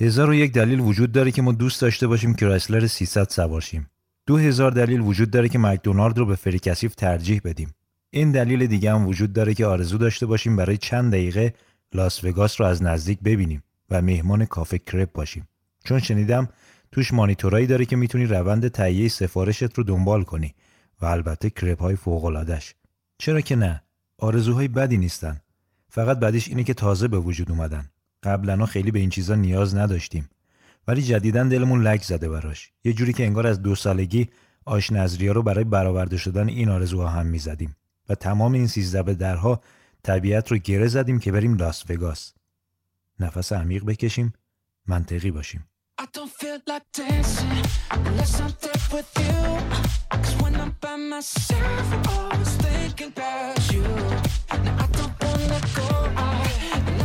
هزار و یک دلیل وجود داره که ما دوست داشته باشیم کرایسلر 300 سوارشیم. دو هزار دلیل وجود داره که مکدونالد رو به فری کثیف ترجیح بدیم. این دلیل دیگه هم وجود داره که آرزو داشته باشیم برای چند دقیقه لاس وگاس رو از نزدیک ببینیم و مهمان کافه کرپ باشیم. چون شنیدم توش مانیتورایی داره که می‌تونی روند تهیه سفارشت رو دنبال کنی و البته کرپ های فوق چرا که نه؟ آرزوهای بدی نیستن. فقط بعدش اینه که تازه به وجود اومدن. قبلا خیلی به این چیزا نیاز نداشتیم. ولی جدیدا دلمون لک زده براش. یه جوری که انگار از دو سالگی آش نظریا رو برای برآورده شدن این آرزوها هم می‌زدیم و تمام این سیزده به درها طبیعت رو گره زدیم که بریم لاس وگاس. نفس عمیق بکشیم منطقی باشیم.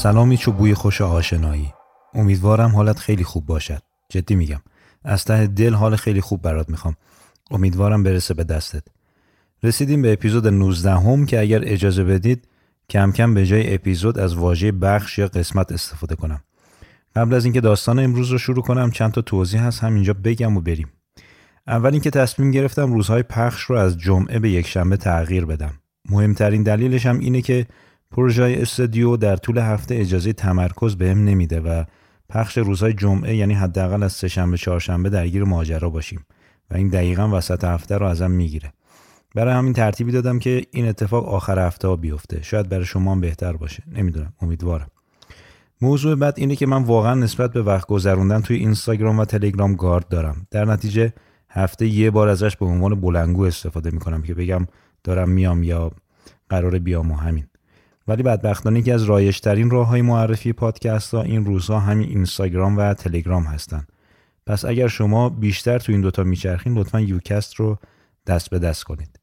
سلامی چو بوی خوش آشنایی. امیدوارم حالت خیلی خوب باشد. جدی میگم. از ته دل حال خیلی خوب برات می‌خوام. امیدوارم برسه به دستت. رسیدیم به اپیزود 19 هم که اگر اجازه بدید کم کم به جای اپیزود از واژه بخش یا قسمت استفاده کنم. قبل از اینکه داستان امروز رو شروع کنم چند تا توضیح هست همینجا بگم و بریم. اول اینکه تصمیم گرفتم روزهای پخش رو از جمعه به یک شنبه تغییر بدم. مهمترین دلیلش هم اینه که پروژه استودیو در طول هفته اجازه تمرکز بهم نمیده و پخش روزهای جمعه یعنی حداقل از سهشنبه چهارشنبه درگیر ماجرا باشیم و این دقیقا وسط هفته رو ازم می‌گیره. برای همین ترتیبی دادم که این اتفاق آخر هفته ها بیفته. شاید برای شما هم بهتر باشه. نمی‌دونم. امیدوارم. موضوع بعد اینه که من واقعا نسبت به وقت گذروندن توی اینستاگرام و تلگرام گارد دارم. در نتیجه هفته یه بار ازش به عنوان بلنگو استفاده می‌کنم که بگم دارم میام یا قرار بیام و همین. ولی بدبختانه یکی از رایشترین راه های معرفی پادکست ها این روزها همین اینستاگرام و تلگرام هستن. پس اگر شما بیشتر تو این دوتا میچرخین لطفا یوکست رو دست به دست کنید.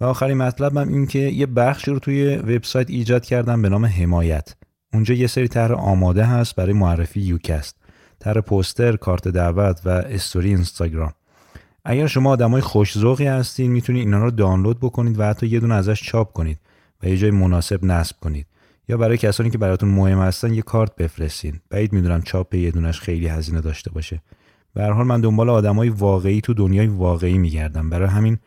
و آخرین مطلبم این که یه بخشی رو توی وبسایت ایجاد کردم به نام حمایت. اونجا یه سری طرح آماده هست برای معرفی یوکست. طرح پوستر کارت دعوت و استوری اینستاگرام. اگر شما آدمای خوشذوقی هستین می‌تونید اینا رو دانلود بکنید و حتی یه دونه ازش چاپ کنید. و یه جای مناسب نصب کنید. یا برای کسانی که براتون مهم هستن یه کارت بفرستین. بعید می‌دونم چاپ یه دونش خیلی هزینه داشته باشه. به هر حال من دنبال آدمای واقعی تو دنیای واقعی میگردم. برای همین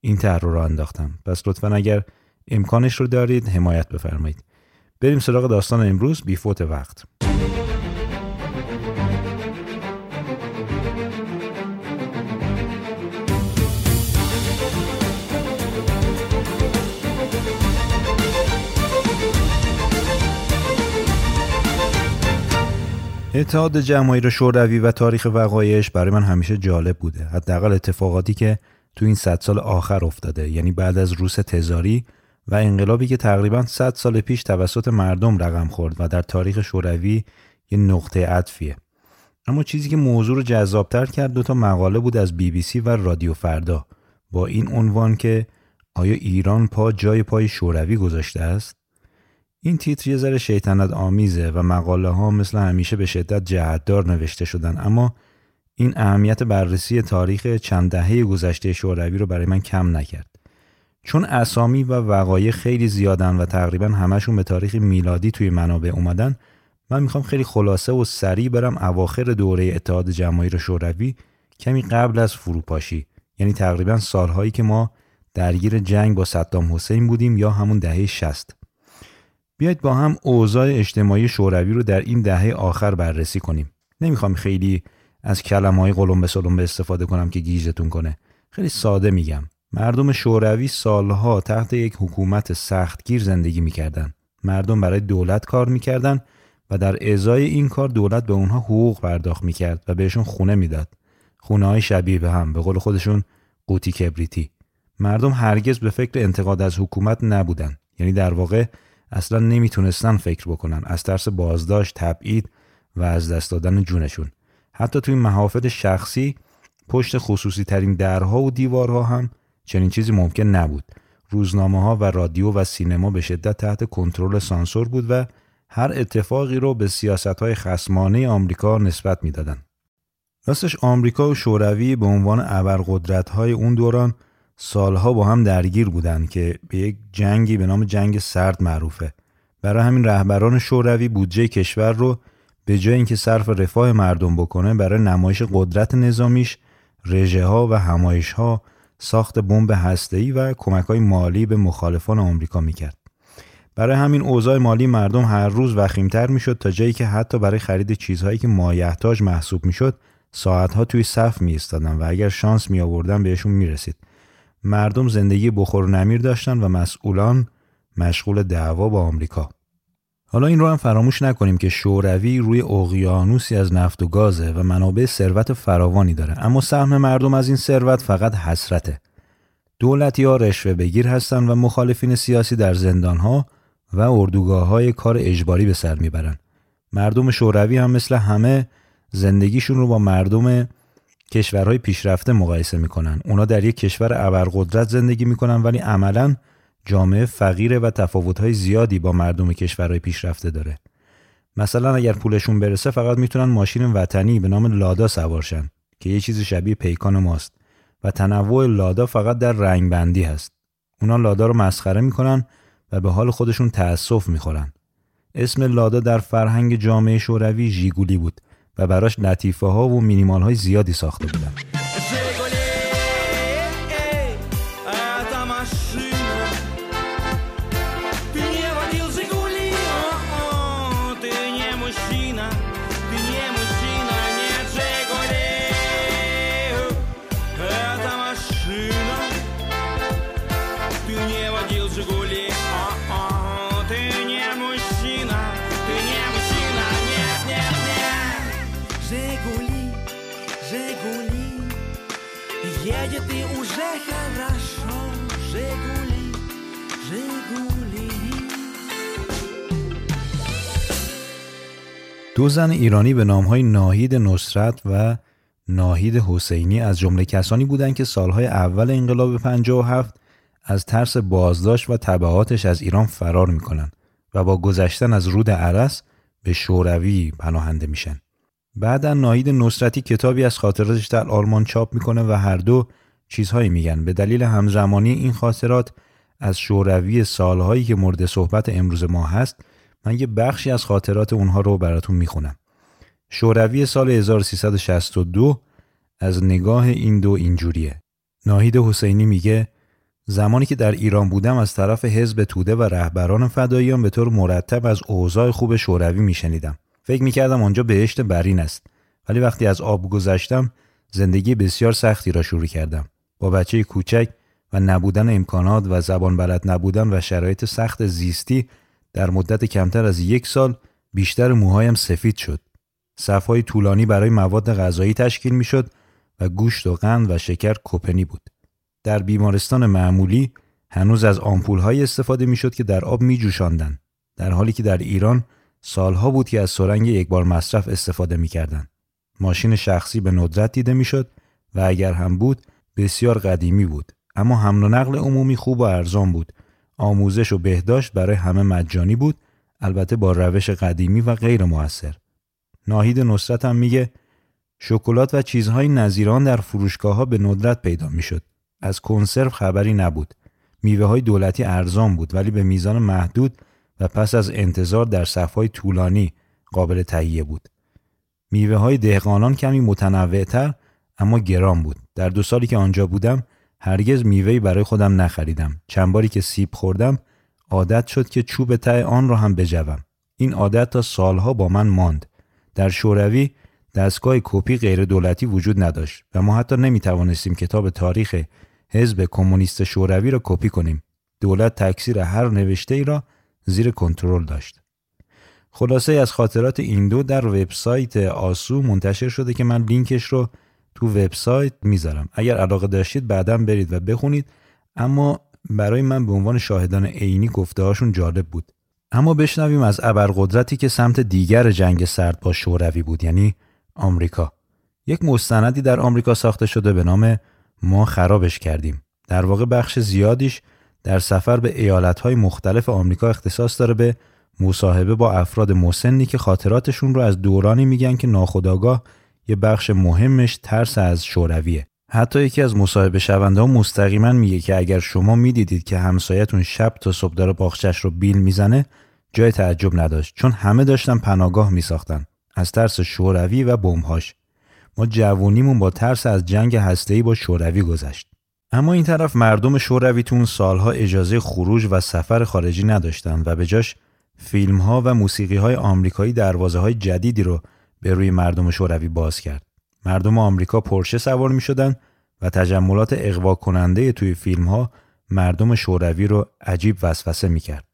این طرح رو انداختم. پس لطفا اگر امکانش رو دارید حمایت بفرمایید. بریم سراغ داستان امروز بیفوت وقت. اتحاد جماهیر شوروی و تاریخ وقایعش برای من همیشه جالب بوده. حداقل اتفاقاتی که تو این صد سال آخر افتاده. یعنی بعد از روس تزاری و انقلابی که تقریبا 100 سال پیش توسط مردم رقم خورد و در تاریخ شوروی یه نقطه عطفیه. اما چیزی که موضوع رو جذابتر کرد دو تا مقاله بود از بی بی سی و رادیو فردا. با این عنوان که آیا ایران پا جای پای شوروی گذاشته است؟ این تیتر یه ذره شیطنت آمیزه و مقاله ها مثل همیشه به شدت جهتدار نوشته شدن. اما این اهمیت بررسی تاریخ چند دهه گذشته شوروی رو برای من کم نکرد. چون اسامی و وقایع خیلی زیادن و تقریبا همشون به تاریخ میلادی توی منابع اومدن من می‌خوام خیلی خلاصه و سریع برم اواخر دوره اتحاد جماهیر شوروی کمی قبل از فروپاشی یعنی تقریبا سالهایی که ما درگیر جنگ با صدام حسین بودیم یا همون دهه 60 بیاید با هم اوضاع اجتماعی شوروی رو در این دهه آخر بررسی کنیم. نمی‌خوام خیلی از کلمه های قلم به استفاده کنم که گیجتون کنه. خیلی ساده میگم. مردم شوروی سالها تحت یک حکومت سختگیر زندگی می‌کردن. مردم برای دولت کار می‌کردن و در ازای این کار دولت به اونها حقوق پرداخت می‌کرد و بهشون خونه می‌داد. خونه های شبیه به هم به قول خودشون قوطی کبریتی. مردم هرگز به فکر انتقاد از حکومت نبودن. یعنی در واقع اصلا نمی‌تونستن فکر بکنن. از ترس بازداشت تبعید و از دست دادن جونشون. حتی توی محافل شخصی پشت خصوصی ترین درها و دیوارها هم چنین چیزی ممکن نبود. روزنامه ها و رادیو و سینما به شدت تحت کنترل سانسور بود و هر اتفاقی رو به سیاست های خسمانه آمریکا نسبت می‌دادند. راستش آمریکا و شوروی به عنوان ابرقدرت های اون دوران سالها با هم درگیر بودند که به یک جنگی به نام جنگ سرد معروفه. برای همین رهبران شوروی بودجه کشور رو به جای اینکه صرف رفاه مردم بکنه برای نمایش قدرت نظامیش رژه ها و همایش ها ساخت بمب هسته‌ای و کمک های مالی به مخالفان آمریکا می‌کرد. برای همین اوضاع مالی مردم هر روز وخیمتر می‌شد تا جایی که حتی برای خرید چیزهایی که مایحتاج محسوب می‌شد ساعتها توی صف می و اگر شانس می آوردن بهشون می رسید. مردم زندگی بخور و نمیر داشتن و مسئولان مشغول دعوا با آمریکا. حالا این رو هم فراموش نکنیم که شوروی روی اقیانوسی از نفت و گازه و منابع ثروت فراوانی داره اما سهم مردم از این ثروت فقط حسرته. دولتی ها رشوه بگیر هستند و مخالفین سیاسی در زندان ها و اردوگاه های کار اجباری به سر می‌برن. مردم شوروی هم مثل همه زندگیشون رو با مردم کشورهای پیشرفته مقایسه می‌کنن. اونا در یک کشور ابرقدرت زندگی می‌کنن ولی عملا جامعه فقیره و تفاوتهای زیادی با مردم کشورهای پیشرفته داره. مثلا اگر پولشون برسه فقط می‌تونن ماشین وطنی به نام لادا سوارشن که یه چیز شبیه پیکان ماست و تنوع لادا فقط در رنگ بندی هست. اونا لادا رو مسخره می‌کنن و به حال خودشون تأسف می‌خورن. اسم لادا در فرهنگ جامعه شوروی ژیگولی بود و براش لطیفه ها و مینیمال های زیادی ساخته بودن. دو زن ایرانی به نامهای ناهید نصرت و ناهید حسینی از جمله کسانی بودند که سالهای اول انقلاب 57 از ترس بازداشت و تبعاتش از ایران فرار می‌کنن و با گذشتن از رود عرس به شوروی پناهنده میشن. بعدا ناهید نصرتی کتابی از خاطراتش در آلمان چاپ می‌کنه و هر دو چیزهایی میگن به دلیل همزمانی این خاطرات از شوروی سالهایی که مورد صحبت امروز ما هست من یه بخشی از خاطرات اونها رو براتون می‌خونم. شوروی سال 1362 از نگاه این دو اینجوریه. ناهید حسینی میگه زمانی که در ایران بودم از طرف حزب توده و رهبران فداییان به طور مرتب از اوضاع خوب شوروی میشنیدم. فکر می‌کردم آنجا بهشت برین است. ولی وقتی از آب گذشتم زندگی بسیار سختی را شروع کردم. با بچه کوچک و نبودن امکانات و زبان بلد نبودن و شرایط سخت زیستی در مدت کمتر از یک سال بیشتر موهایم سفید شد. صفهای طولانی برای مواد غذایی تشکیل می‌شد و گوشت و قند و شکر کپنی بود. در بیمارستان معمولی هنوز از آمپول استفاده می‌شد که در آب می جوشاندن. در حالی که در ایران سالها بود که از سرنگ یک بار مصرف استفاده می‌کردند. ماشین شخصی به ندرت دیده می‌شد و اگر هم بود بسیار قدیمی بود اما حمل و نقل عمومی خوب و ارزان بود آموزش و بهداشت برای همه مجانی بود البته با روش قدیمی و غیر موثر. ناهید نصرت هم میگه شکلات و چیزهای نظیران در فروشگاه ها به ندرت پیدا می‌شد. از کنسرو خبری نبود. میوه های دولتی ارزان بود ولی به میزان محدود و پس از انتظار در صفهای طولانی قابل تهیه بود. میوه های دهقانان کمی متنوعتر اما گران بود. در دو سالی که آنجا بودم هرگز میوهی برای خودم نخریدم. چند باری که سیب خوردم عادت شد که چوب ته آن را هم بجوم. این عادت تا سالها با من ماند. در شوروی دستگاه کپی غیر دولتی وجود نداشت و ما حتی نمی توانستیم کتاب تاریخ حزب کمونیست شوروی را کپی کنیم. دولت تکثیر هر نوشته ای را زیر کنترل داشت. خلاصه از خاطرات این دو در وبسایت آسو منتشر شده که من لینکش رو تو وبسایت می‌ذارم. اگر علاقه داشتید بعدا برید و بخونید. اما برای من به عنوان شاهدان عینی گفته هاشون جالب بود. اما بشنویم از ابرقدرتی که سمت دیگر جنگ سرد با شوروی بود یعنی آمریکا. یک مستندی در آمریکا ساخته شده به نام ما خرابش کردیم. در واقع بخش زیادیش در سفر به ایالتهای مختلف آمریکا اختصاص داره به مصاحبه با افراد مسنی که خاطراتشون رو از دورانی میگن که ناخداگاه یه بخش مهمش ترس از شورویه. حتی یکی از مصاحبه شونده مستقیما میگه که اگر شما می‌دیدید که همسایتون شب تا صبح داره باخچش رو بیل می‌زنه جای تعجب نداشت چون همه داشتن پناهگاه میساختن از ترس شوروی و بمبهاش. ما جوونیمون با ترس از جنگ هسته‌ای با شوروی گذشت. اما این طرف مردم شوروی تو سالها اجازه خروج و سفر خارجی نداشتن و به جاش فیلم ها و موسیقی های آمریکایی دروازه های جدیدی رو به روی مردم شوروی باز کرد. مردم آمریکا پرشه سوار می شدن و تجملات اقوا کننده توی فیلم ها مردم شوروی رو عجیب وسوسه می کرد.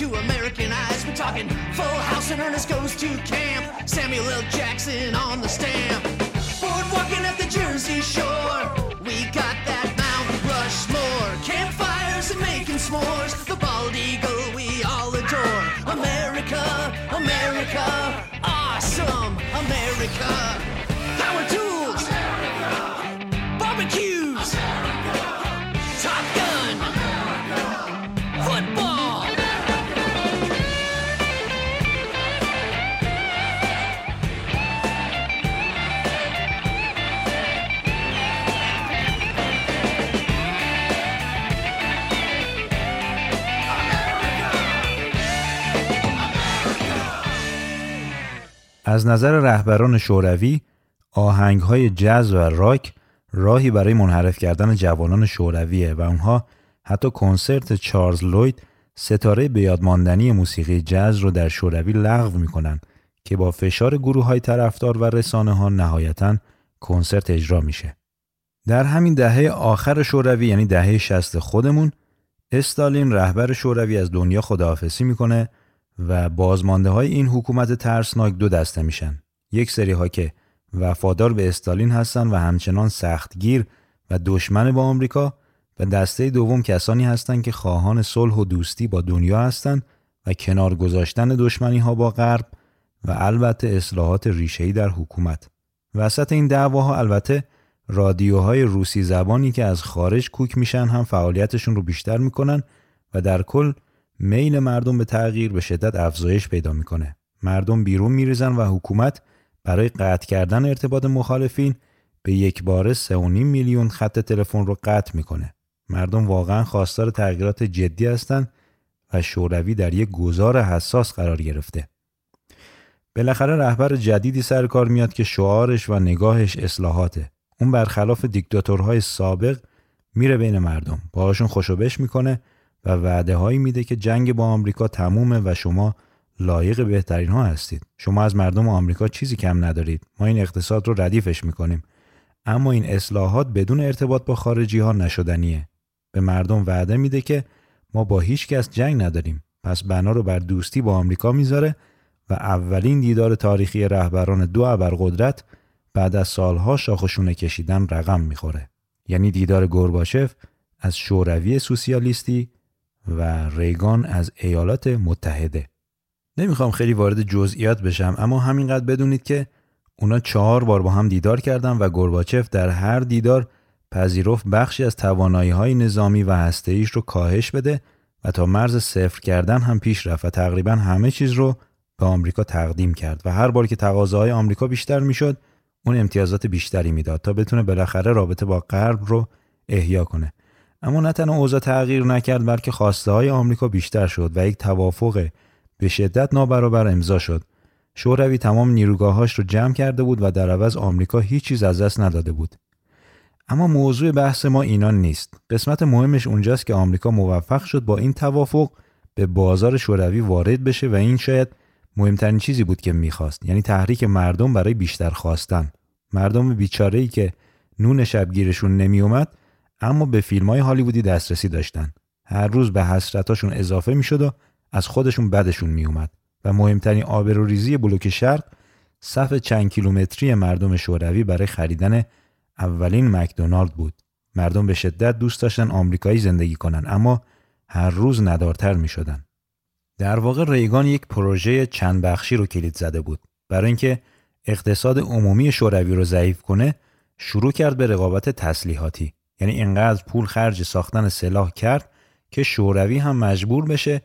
to American eyes. We're talking Full House and Ernest Goes to Camp. Samuel L. Jackson on the stamp. Boardwalking at the Jersey Shore. We got that Mount Rushmore. Campfires and making s'mores. The bald eagle we all adore. America, America, awesome America. از نظر رهبران شوروی آهنگ های جز و راک راهی برای منحرف کردن جوانان شورویه و اونها حتی کنسرت چارلز لوید ستاره بیادماندنی موسیقی جز رو در شوروی لغو می‌کنن که با فشار گروه های طرفدار و رسانه ها نهایتا کنسرت اجرا میشه. در همین دهه آخر شوروی یعنی دهه 60 خودمون استالین رهبر شوروی از دنیا خداحافظی می‌کنه و بازمانده های این حکومت ترسناک دو دسته میشن. یک سری ها که وفادار به استالین هستن و همچنان سختگیر و دشمن با آمریکا و دسته دوم کسانی هستند که خواهان صلح و دوستی با دنیا هستند و کنار گذاشتن دشمنی ها با غرب و البته اصلاحات ریشه‌ای در حکومت. وسط این دعواها البته رادیوهای روسی زبانی که از خارج کوک میشن هم فعالیتشون رو بیشتر می‌کنن و در کل میل مردم به تغییر به شدت افزایش پیدا می‌کنه. مردم بیرون میریزن و حکومت برای قطع کردن ارتباط مخالفین به یک باره 3.5 میلیون خط تلفن رو قطع می‌کنه. مردم واقعا خواستار تغییرات جدی هستند و شوروی در یک گذار حساس قرار گرفته. بالاخره رهبر جدیدی سر کار میاد که شعارش و نگاهش اصلاحاته. اون برخلاف دیکتاتورهای سابق میره بین مردم، باهاشون خوشوبش می‌کنه و وعده هایی میده که جنگ با آمریکا تمومه و شما لایق بهترین ها هستید. شما از مردم آمریکا چیزی کم ندارید. ما این اقتصاد رو ردیفش می‌کنیم. اما این اصلاحات بدون ارتباط با خارجی ها نشدنیه. به مردم وعده میده که ما با هیچ کس جنگ نداریم. پس بنا رو بر دوستی با آمریکا می‌ذاره و اولین دیدار تاریخی رهبران دو ابرقدرت بعد از سالها شاخشونه کشیدن رقم می‌خوره. یعنی دیدار گورباچف از شوروی سوسیالیستی و ریگان از ایالات متحده. نمی‌خوام خیلی وارد جزئیات بشم اما همینقدر بدونید که اونا چهار بار با هم دیدار کردن و گورباچف در هر دیدار پذیرفت بخشی از توانایی های نظامی و هسته‌ایش رو کاهش بده و تا مرز صفر کردن هم پیش رفت و تقریبا همه چیز رو به آمریکا تقدیم کرد و هر بار که تقاضاهای آمریکا بیشتر می‌شد اون امتیازات بیشتری می‌داد تا بتونه بالاخره رابطه با غرب رو احیا کنه. اما نه تنها اوضاع تغییر نکرد بلکه خواسته های آمریکا بیشتر شد و یک توافق به شدت نابرابر امضا شد. شوروی تمام نیروگاهاش رو جمع کرده بود و در عوض آمریکا هیچ چیز از دست نداده بود. اما موضوع بحث ما اینان نیست. قسمت مهمش اونجاست که آمریکا موفق شد با این توافق به بازار شوروی وارد بشه و این شاید مهمترین چیزی بود که می‌خواست یعنی تحریک مردم برای بیشتر خواستن. مردم بیچاره ای که نون شبگیرشون نمیومد اما به فیلم های هالیوودی دسترسی داشتن. هر روز به حسرتاشون اضافه می‌شد و از خودشون بدشون میومد و مهمترین آبروریزی بلوک شرق صف چند کیلومتری مردم شوروی برای خریدن اولین مکدونالد بود. مردم به شدت دوست داشتن آمریکایی زندگی کنن اما هر روز ندارتر می شدن. در واقع ریگان یک پروژه چند بخشی رو کلید زده بود. برای اینکه اقتصاد عمومی شوروی رو ضعیف کنه شروع کرد به رقابت تسلیحاتی. یعنی اینقدر پول خرج ساختن سلاح کرد که شوروی هم مجبور بشه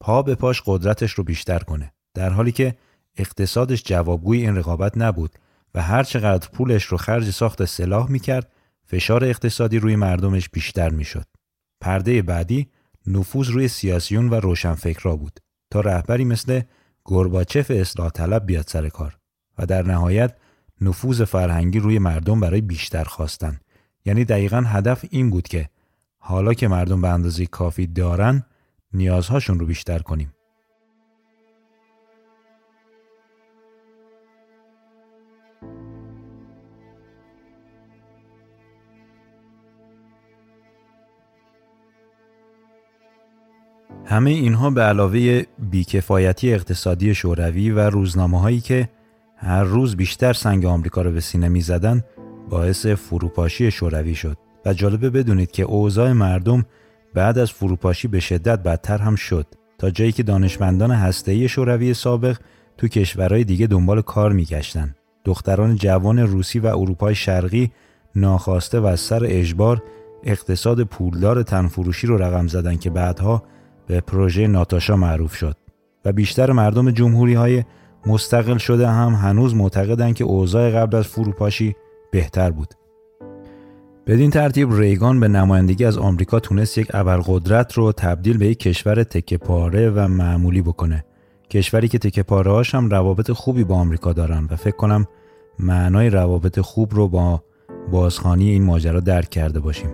پا به پاش قدرتش رو بیشتر کنه در حالی که اقتصادش جوابگوی این رقابت نبود و هر چقدر پولش رو خرج ساخت سلاح می‌کرد فشار اقتصادی روی مردمش بیشتر می‌شد. پرده بعدی نفوذ روی سیاسیون و روشنفکرا بود تا رهبری مثل گرباچف اصلاح طلب بیاد سر کار و در نهایت نفوذ فرهنگی روی مردم برای بیشتر خواستن یعنی دقیقا هدف این بود که حالا که مردم به اندازه کافی دارن نیازهاشون رو بیشتر کنیم. همه اینها به علاوه بیکفایتی اقتصادی شوروی و روزنامه هایی که هر روز بیشتر سنگ آمریکا رو به سینه می زدن باعث فروپاشی شوروی شد و جالبه بدونید که اوضاع مردم بعد از فروپاشی به شدت بدتر هم شد. تا جایی که دانشمندان هسته‌ای شوروی سابق تو کشورهای دیگه دنبال کار میگشتن. دختران جوان روسی و اروپای شرقی ناخواسته و از سر اجبار اقتصاد پولدار تنفروشی رو رقم زدن که بعدها به پروژه ناتاشا معروف شد. و بیشتر مردم جمهوری های مستقل شده هم هنوز معتقدند که اوضاع قبل از فروپاشی بهتر بود. بدین ترتیب ریگان به نمایندگی از آمریکا تونست یک ابرقدرت رو تبدیل به یک کشور تکه پاره و معمولی بکنه. کشوری که تکه پاره هم روابط خوبی با آمریکا دارن و فکر کنم معنای روابط خوب رو با بازخانی این ماجرا درک کرده باشیم.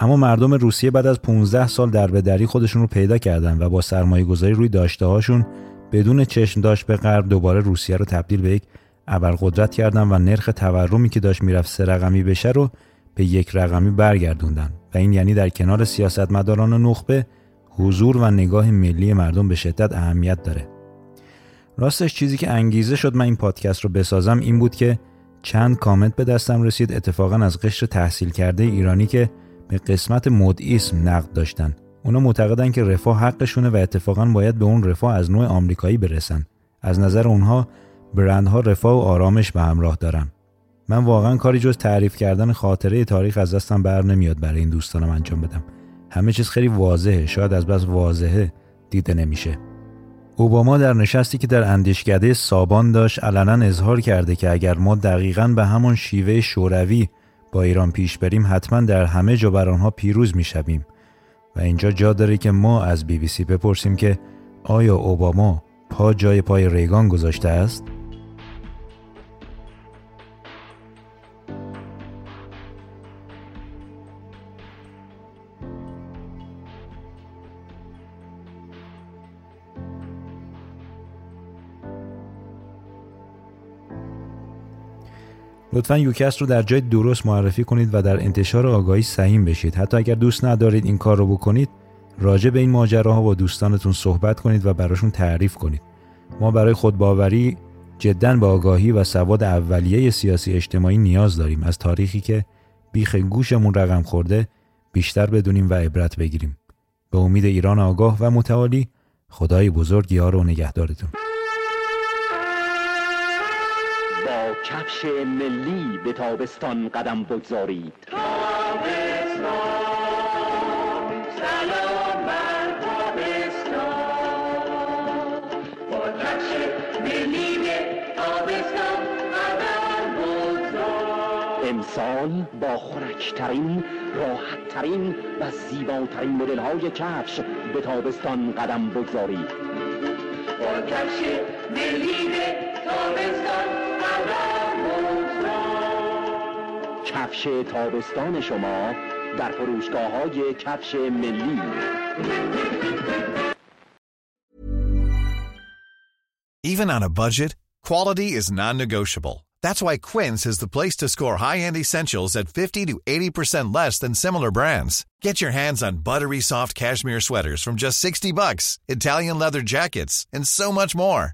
اما مردم روسیه بعد از 15 سال در بدری خودشون رو پیدا کردن و با سرمایه گذاری روی داشته هاشون بدون چشم داشت به غرب دوباره روسیه رو تبدیل به یک ابرقدرت کردن و نرخ تورمی که داشت می‌رفت سه رقمی بشه رو به یک رقمی برگردوندن. و این یعنی در کنار سیاستمداران نخبه حضور و نگاه ملی مردم به شدت اهمیت داره. راستش چیزی که انگیزه شد من این پادکست رو بسازم این بود که چند کامنت به دستم رسید اتفاقا از قشر تحصیل کرده ایرانی که به قسمت مدئیسم نقد داشتن. اونا معتقدن که رفاه حقشونه و اتفاقا باید به اون رفاه از نوع آمریکایی برسن. از نظر اونها برندها رفاه و آرامش به همراه دارن. من واقعا کاری جز تعریف کردن خاطره تاریخ از دستم بر نمیاد برای این دوستانم انجام بدم. همه چیز خیلی واضحه شاید از بس واضحه دیده نمیشه. اوباما در نشستی که در اندیشکده سابان داشت علنا اظهار کرده که اگر ما دقیقا به همان شیوه شوروی با ایران پیش بریم حتما در همه جا بر آنها پیروز می شویم و اینجا جا داره که ما از بی بی سی بپرسیم که آیا اوباما پا جای پای ریگان گذاشته است؟ لطفا یوکست رو در جای درست معرفی کنید و در انتشار آگاهی سهیم بشید. حتی اگر دوست ندارید این کار رو بکنید راجع به این ماجراها با دوستانتون صحبت کنید و براشون تعریف کنید. ما برای خودباوری جدا به آگاهی و سواد اولیه سیاسی اجتماعی نیاز داریم. از تاریخی که بیخ گوشمون رقم خورده بیشتر بدونیم و عبرت بگیریم. به امید ایران آگاه و متعالی خدای بزرگ یار و نگهدارتون. کفش ملی به تابستان قدم بگذارید امسال با خورکترین راحتترین و زیباترین مدل های کفش به تابستان قدم بگذارید با کفش ملی به تابستان. کفش تابستان شما در فروشگاه های کفش ملی Even on a budget, quality is non-negotiable. That's why Quince is the place to score high-end essentials at 50 to 80% less than similar brands. Get your hands on buttery soft cashmere sweaters from just 60 bucks, Italian leather jackets, and so much more.